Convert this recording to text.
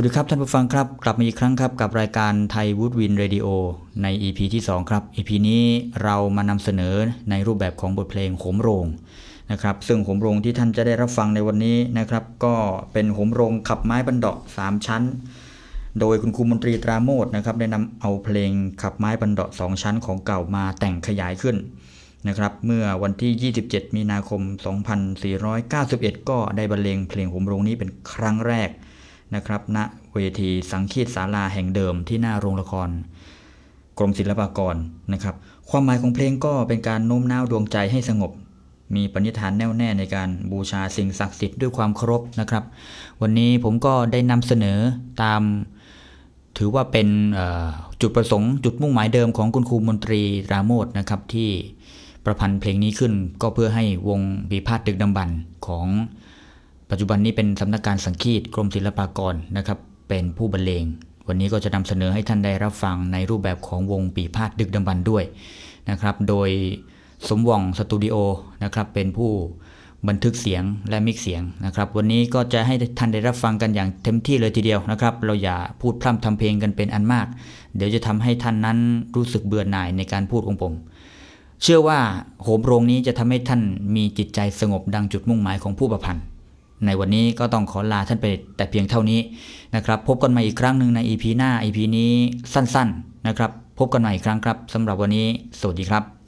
วัสดีครับท่านผู้ฟังครับ กลับมาอีกครั้งครับกับรายการไทยวูดวินเรดิโอใน EP ที่ 2 ครับ EP นี้เรามานำเสนอในรูปแบบของบทเพลงโหมโรงนะครับซึ่งโหมโรงที่ท่านจะได้รับฟังในวันนี้นะครับ ก็เป็นโหมโรงขับไม้บันดาะ3 ชั้น โดยคุณครูมนตรีตราโมดนะครับได้นำเอาเพลงขับไม้บันดาะ2ชั้นของเก่ามาแต่งขยายขึ้นนะครับเมื่อวันที่ 27 มีนาคม 2491 ก็ได้บรรเลงเพลงโหมโรงนี้เป็นครั้งแรก นะครับณเวทีสังคีตศาลาแห่งเดิมที่หน้าโรงละคร กรมศิลปากรนะครับ ความหมายของเพลงก็เป็นการโน้มน้าวดวงใจให้สงบ มีปณิธานแน่วแน่ในการบูชาสิ่งศักดิ์สิทธิ์ด้วยความเคารพนะครับ วันนี้ผมก็ได้นำเสนอตามถือว่าเป็นจุดประสงค์จุดมุ่งหมายเดิมของคุณครูมนตรีราโมทนะครับที่ประพันธ์เพลงนี้ขึ้นก็เพื่อให้วงบีพาดดึกดำบรรของ ปัจจุบันนี้เป็นสำนักการสังคีตกรมศิลปากรนะครับ เป็นผู้บรรเลง วันนี้ก็จะนำเสนอให้ท่านได้รับฟังในรูปแบบของวงปีพาดดึกดำบรรด้วยนะครับ โดยสมว่องสตูดิโอนะครับเป็นผู้บันทึกเสียงและมิกเสียงนะครับ วันนี้ก็จะให้ท่านได้รับฟังกันอย่างเต็มที่เลยทีเดียวนะครับ เราอย่าพูดพร่ำทำเพลงกันเป็นอันมาก เดี๋ยวจะทำให้ท่านนั้นรู้สึกเบื่อหน่ายในการพูดของผม เชื่อว่าโหมโรงนี้จะทำให้ท่านมีจิตใจสงบดังจุดมุ่งหมายของผู้ประพันธ์ ในวันนี้ก็ต้องขอลาท่านไปแต่เพียงเท่านี้นะครับ พบกันใหม่อีกครั้งหนึ่งใน EP หน้า EP นี้สั้นๆนะครับ พบกันใหม่อีกครั้งครับสำหรับวันนี้ สวัสดีครับ